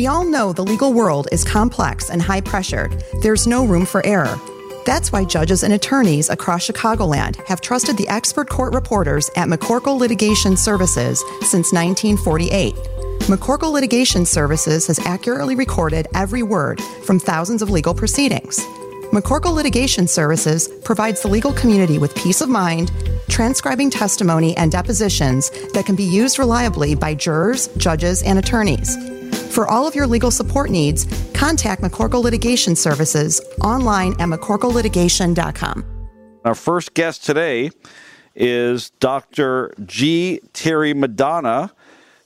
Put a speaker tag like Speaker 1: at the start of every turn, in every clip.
Speaker 1: We all know the legal world is complex and high pressured. There's no room for error. That's why judges and attorneys across Chicagoland have trusted the expert court reporters at McCorkle Litigation Services since 1948. McCorkle Litigation Services has accurately recorded every word from thousands of legal proceedings. McCorkle Litigation Services provides the legal community with peace of mind, transcribing testimony and depositions that can be used reliably by jurors, judges, and attorneys. For all of your legal support needs, contact McCorkle Litigation Services online at McCorkleLitigation.com.
Speaker 2: Our first guest today is Dr. G. Terry Madonna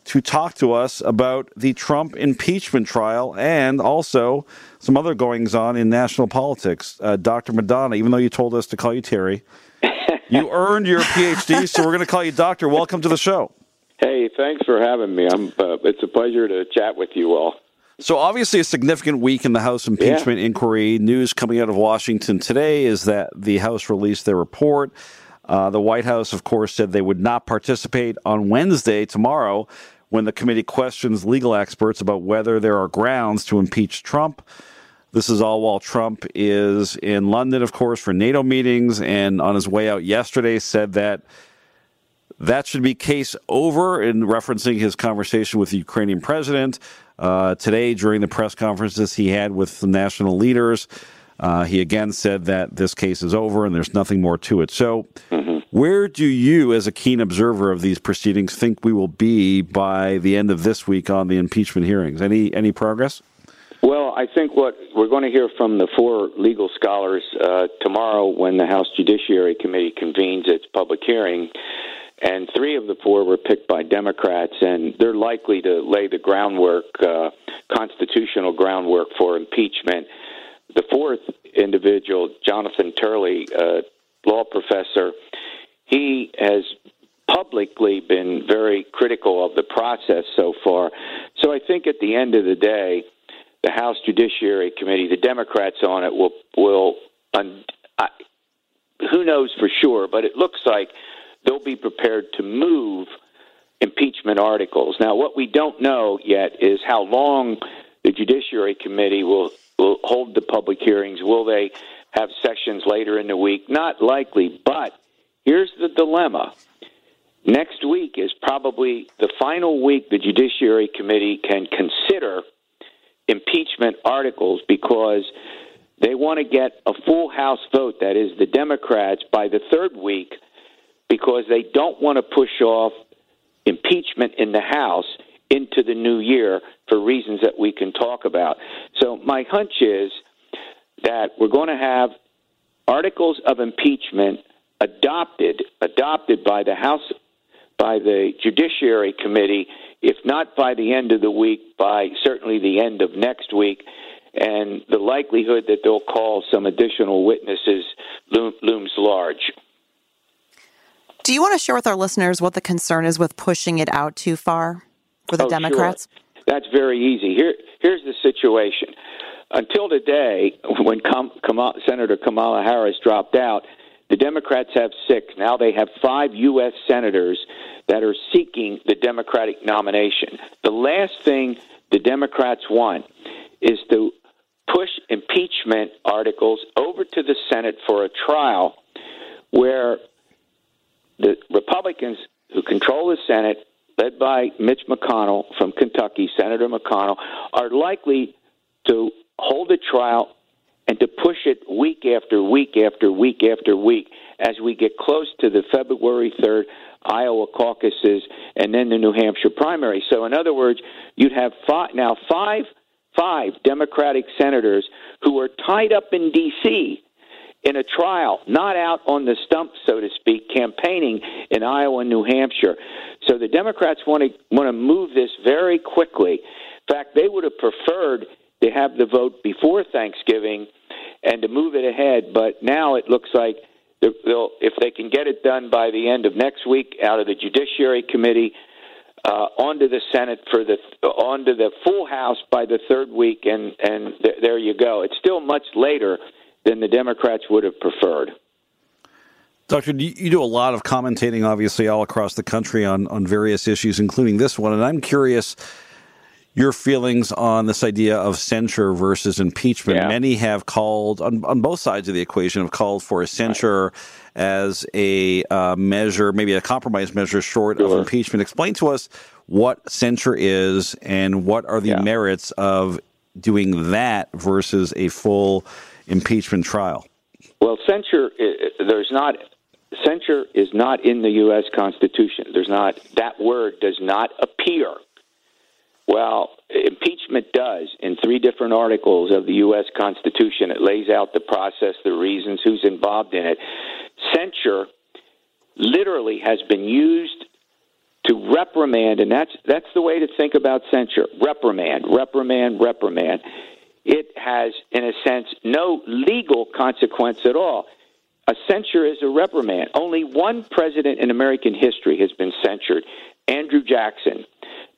Speaker 2: to talk to us about the Trump impeachment trial and also some other goings on in national politics. Uh, Dr. Madonna, even though you told us to call you Terry, you earned your PhD, so we're going to call you Doctor. Welcome to the show.
Speaker 3: Hey, thanks for having me. I'm, uh, it's a pleasure to chat with you all.
Speaker 2: So, obviously, a significant week in the House impeachment yeah. inquiry. News coming out of Washington today is that the House released their report. Uh, the White House, of course, said they would not participate on Wednesday, tomorrow, when the committee questions legal experts about whether there are grounds to impeach Trump. This is all while Trump is in London, of course, for NATO meetings, and on his way out yesterday said that that should be case over in referencing his conversation with the Ukrainian president. Uh, today, during the press conferences he had with the national leaders, uh, he again said that this case is over and there's nothing more to it. So, mm-hmm. where do you, as a keen observer of these proceedings, think we will be by the end of this week on the impeachment hearings? Any any progress?
Speaker 3: Well, I think what we're going to hear from the four legal scholars uh, tomorrow when the House Judiciary Committee convenes its public hearing. And three of the four were picked by Democrats, and they're likely to lay the groundwork, uh, constitutional groundwork for impeachment. The fourth individual, Jonathan Turley, uh, law professor, he has publicly been very critical of the process so far. So I think at the end of the day, the House Judiciary Committee, the Democrats on it will will. Un, I, who knows for sure, but it looks like they'll be prepared to move impeachment articles. Now, what we don't know yet is how long the Judiciary Committee will will hold the public hearings. Will they have sessions later in the week? Not likely, but here's the dilemma. Next week is probably the final week the Judiciary Committee can consider impeachment articles because they want to get a full House vote, that is, the Democrats, by the third week because they don't want to push off impeachment in the House into the new year for reasons that we can talk about. So, my hunch is that we're going to have articles of impeachment adopted adopted by the House by the Judiciary Committee if not by the end of the week, by certainly the end of next week. And the likelihood that they'll call some additional witnesses looms large.
Speaker 1: Do you want to share with our listeners what the concern is with pushing it out too far for the
Speaker 3: oh,
Speaker 1: Democrats?
Speaker 3: Sure. That's very easy. Here, here's the situation. Until today, when Kam- Senator Kamala Harris dropped out, the Democrats have six. Now they have five U.S. senators that are seeking the Democratic nomination. The last thing the Democrats want is to push impeachment articles over to the Senate for a trial where the Republicans who control the Senate, led by Mitch McConnell from Kentucky, Senator McConnell, are likely to hold a trial and to push it week after week after week after week as we get close to the February 3rd Iowa caucuses and then the New Hampshire primary. So, in other words, you'd have five, now five five Democratic senators who are tied up in D.C. in a trial, not out on the stump, so to speak, campaigning in Iowa and New Hampshire. So the Democrats want to want to move this very quickly. In fact, they would have preferred to have the vote before Thanksgiving and to move it ahead. But now it looks like they'll, if they can get it done by the end of next week out of the Judiciary Committee uh, onto the Senate for the onto the full House by the third week, and and th- there you go. It's still much later than the Democrats would have preferred.
Speaker 2: Doctor, you do a lot of commentating, obviously, all across the country on, on various issues, including this one. And I'm curious your feelings on this idea of censure versus impeachment.
Speaker 3: Yeah.
Speaker 2: Many have called, on, on both sides of the equation, have called for a censure right. as a uh, measure, maybe a compromise measure short sure. of impeachment. Explain to us what censure is and what are the yeah. merits of doing that versus a full impeachment trial.
Speaker 3: Well, censure, there's not censure is not in the U.S. Constitution. There's not that word does not appear well, impeachment does in three different articles of the U.S. Constitution. It lays out the process, the reasons, who's involved in it. Censure literally has been used to reprimand, and that's that's the way to think about censure: reprimand, reprimand, reprimand. It has, in a sense, no legal consequence at all. A censure is a reprimand. Only one president in American history has been censured, Andrew Jackson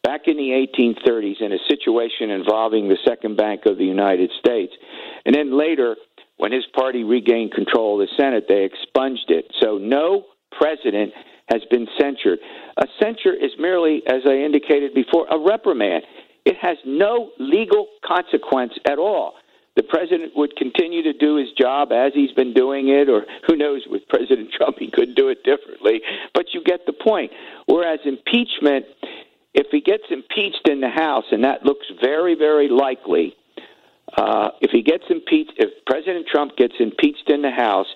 Speaker 3: back in the 1830s in a situation involving the Second Bank of the United States. And then later, when his party regained control of the Senate, they expunged it. So no president has been censured. A censure is merely, as I indicated before, a reprimand. It has no legal consequence at all. The president would continue to do his job as he's been doing it, or who knows, with President Trump, he could do it differently. But you get the point. Whereas impeachment if he gets impeached in the House, and that looks very, very likely, uh, if he gets impeached, if President Trump gets impeached in the House,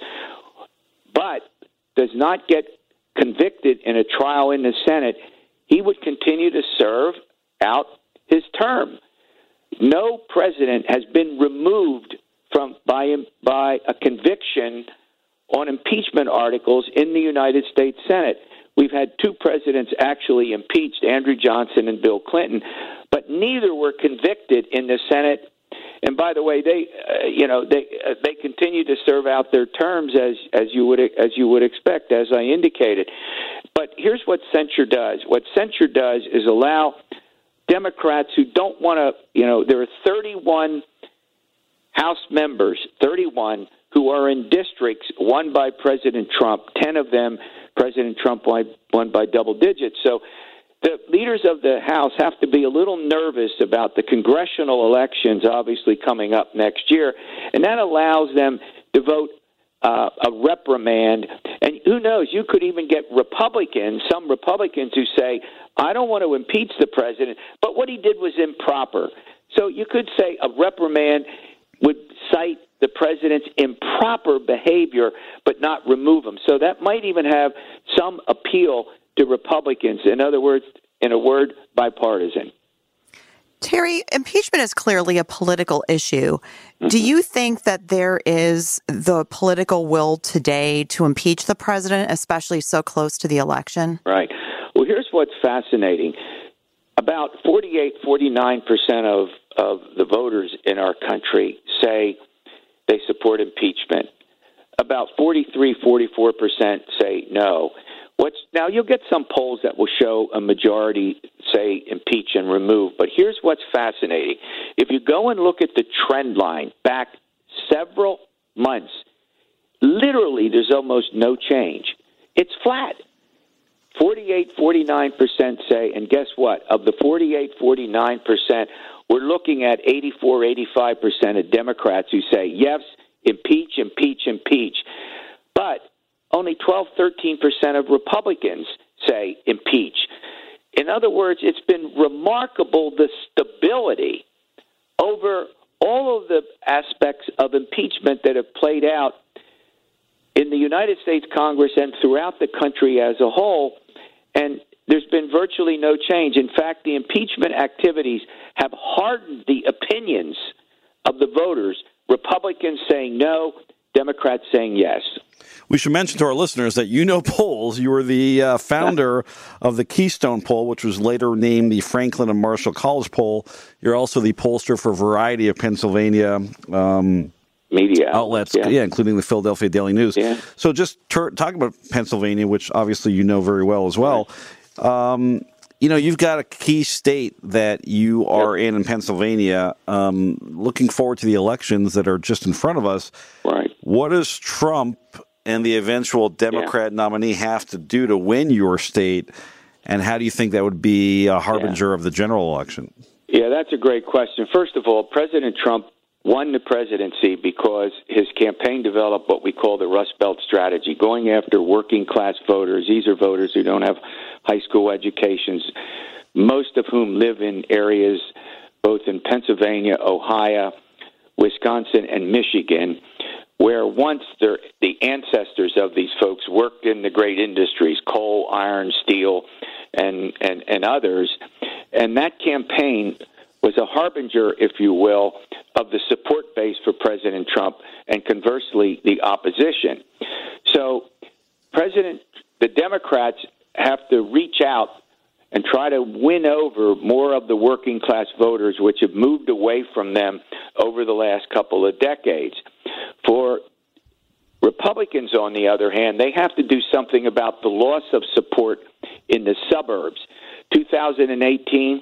Speaker 3: but does not get convicted in a trial in the Senate, he would continue to serve out his term. No president has been removed from by by a conviction on impeachment articles in the United States Senate. We've had two presidents actually impeached, Andrew Johnson and Bill Clinton, but neither were convicted in the Senate. And by the way, they, uh, you know, they uh, they continue to serve out their terms as as you would as you would expect, as I indicated. But here's what censure does. What censure does is allow Democrats who don't want to, you know, there are 31 House members, 31 who are in districts won by President Trump. Ten of them President Trump won by double digits. So the leaders of the House have to be a little nervous about the congressional elections, obviously coming up next year, and that allows them to vote uh, a reprimand. Who knows? You could even get Republicans, some Republicans who say, "I don't want to impeach the president, but what he did was improper." So you could say a reprimand would cite the president's improper behavior, but not remove him. So that might even have some appeal to Republicans. In other words, in a word, bipartisan.
Speaker 1: Terry, impeachment is clearly a political issue. Mm-hmm. Do you think that there is the political will today to impeach the president, especially so close to the election?
Speaker 3: Right. Well, here's what's fascinating. About 48, 49% of, of the voters in our country say they support impeachment. About 43, 44 percent say no. What's now you'll get some polls that will show a majority say impeach and remove, but here's what's fascinating. If you go and look at the trend line back several months, literally there's almost no change. It's flat. 48, 49% say, and guess what? Of the 48, 49%, we're looking at 84, 85% of Democrats who say, yes, impeach, impeach, impeach. But only 12, 13% of Republicans say impeach. In other words, it's been remarkable the stability over all of the aspects of impeachment that have played out in the United States Congress and throughout the country as a whole. And there's been virtually no change. In fact, the impeachment activities have hardened the opinions of the voters. Republicans saying no, Democrats saying yes.
Speaker 2: We should mention to our listeners that you know polls. You were the uh, founder of the Keystone poll, which was later named the Franklin and Marshall College poll. You're also the pollster for a variety of Pennsylvania um,
Speaker 3: media
Speaker 2: outlets, yeah. yeah. including the Philadelphia Daily News.
Speaker 3: Yeah.
Speaker 2: So, just ter- talk about Pennsylvania, which obviously you know very well as well. Right. Um, you know, you've got a key state that you are yep. in in Pennsylvania. Um, looking forward to the elections that are just in front of us.
Speaker 3: Right.
Speaker 2: What does Trump and the eventual Democrat yeah. nominee have to do to win your state? And how do you think that would be a harbinger yeah. of the general election?
Speaker 3: Yeah, that's a great question. First of all, President Trump won the presidency because his campaign developed what we call the Rust Belt strategy, going after working class voters. These are voters who don't have high school educations, most of whom live in areas both in Pennsylvania, Ohio, Wisconsin, and Michigan, where once the ancestors of these folks worked in the great industries, coal, iron, steel, and, and, and others. And that campaign was a harbinger, if you will, of the support base for President Trump and conversely, the opposition. So, President, the Democrats have to reach out and try to win over more of the working class voters, which have moved away from them over the last couple of decades. For Republicans, on the other hand, they have to do something about the loss of support in the suburbs. 2018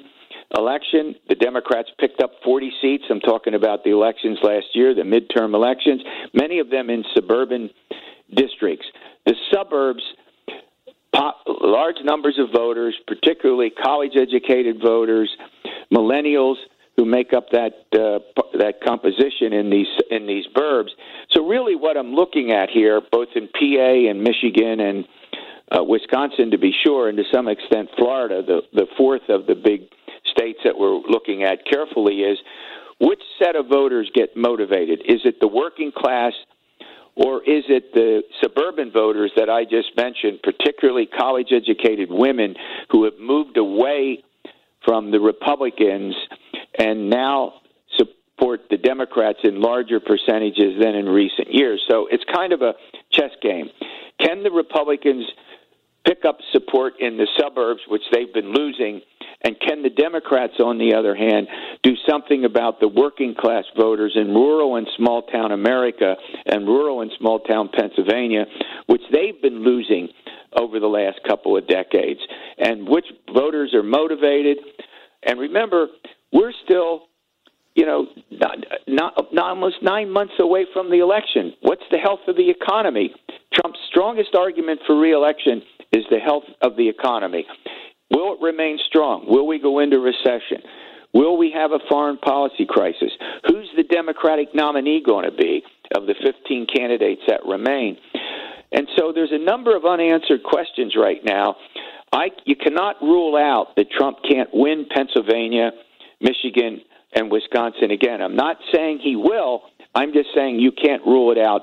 Speaker 3: election, the Democrats picked up 40 seats. I'm talking about the elections last year, the midterm elections, many of them in suburban districts. The suburbs large numbers of voters, particularly college educated voters, millennials who make up that uh, that composition in these in these burbs. So really, what I'm looking at here, both in PA and Michigan and uh, Wisconsin, to be sure, and to some extent Florida, the the fourth of the big states that we're looking at carefully, is which set of voters get motivated? Is it the working class or is it the suburban voters that I just mentioned, particularly college educated women who have moved away from the Republicans and now support the Democrats in larger percentages than in recent years? So it's kind of a chess game. Can the Republicans pick up support in the suburbs, which they've been losing? And can the Democrats, on the other hand, do something about the working class voters in rural and small town America and rural and small town Pennsylvania, which they've been losing over the last couple of decades? And which voters are motivated? And remember, we're still you know, not, not, not almost nine months away from the election. What's the health of the economy? Trump's strongest argument for reelection is the health of the economy. Will it remain strong? Will we go into recession? Will we have a foreign policy crisis? Who's the Democratic nominee going to be of the 15 candidates that remain? And so there's a number of unanswered questions right now. I, you cannot rule out that Trump can't win Pennsylvania, Michigan, and Wisconsin again. I'm not saying he will. I'm just saying you can't rule it out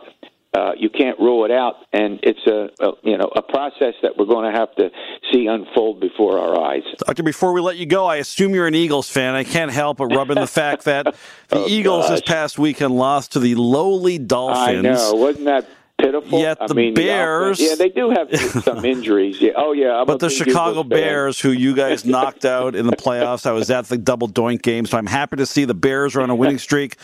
Speaker 3: uh, you can't rule it out, and it's a, a, you know a process that we're going to have to see unfold before our eyes.
Speaker 2: Doctor, before we let you go, I assume you're an Eagles fan. I can't help but rub in the fact that the oh, Eagles gosh. this past weekend lost to the lowly Dolphins.
Speaker 3: I know, wasn't that pitiful.
Speaker 2: Yet
Speaker 3: I
Speaker 2: the
Speaker 3: mean,
Speaker 2: Bears,
Speaker 3: the yeah, they do have some injuries. Yeah. Oh yeah,
Speaker 2: I'm but the Chicago Bears, who you guys knocked out in the playoffs, I was at the double doink game, so I'm happy to see the Bears are on a winning streak.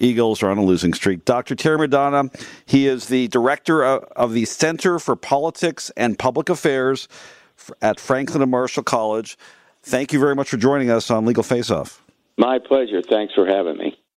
Speaker 2: Eagles are on a losing streak. Dr. Terry Madonna, he is the director of the Center for Politics and Public Affairs at Franklin and Marshall College. Thank you very much for joining us on Legal Face Off.
Speaker 3: My pleasure. Thanks for having me.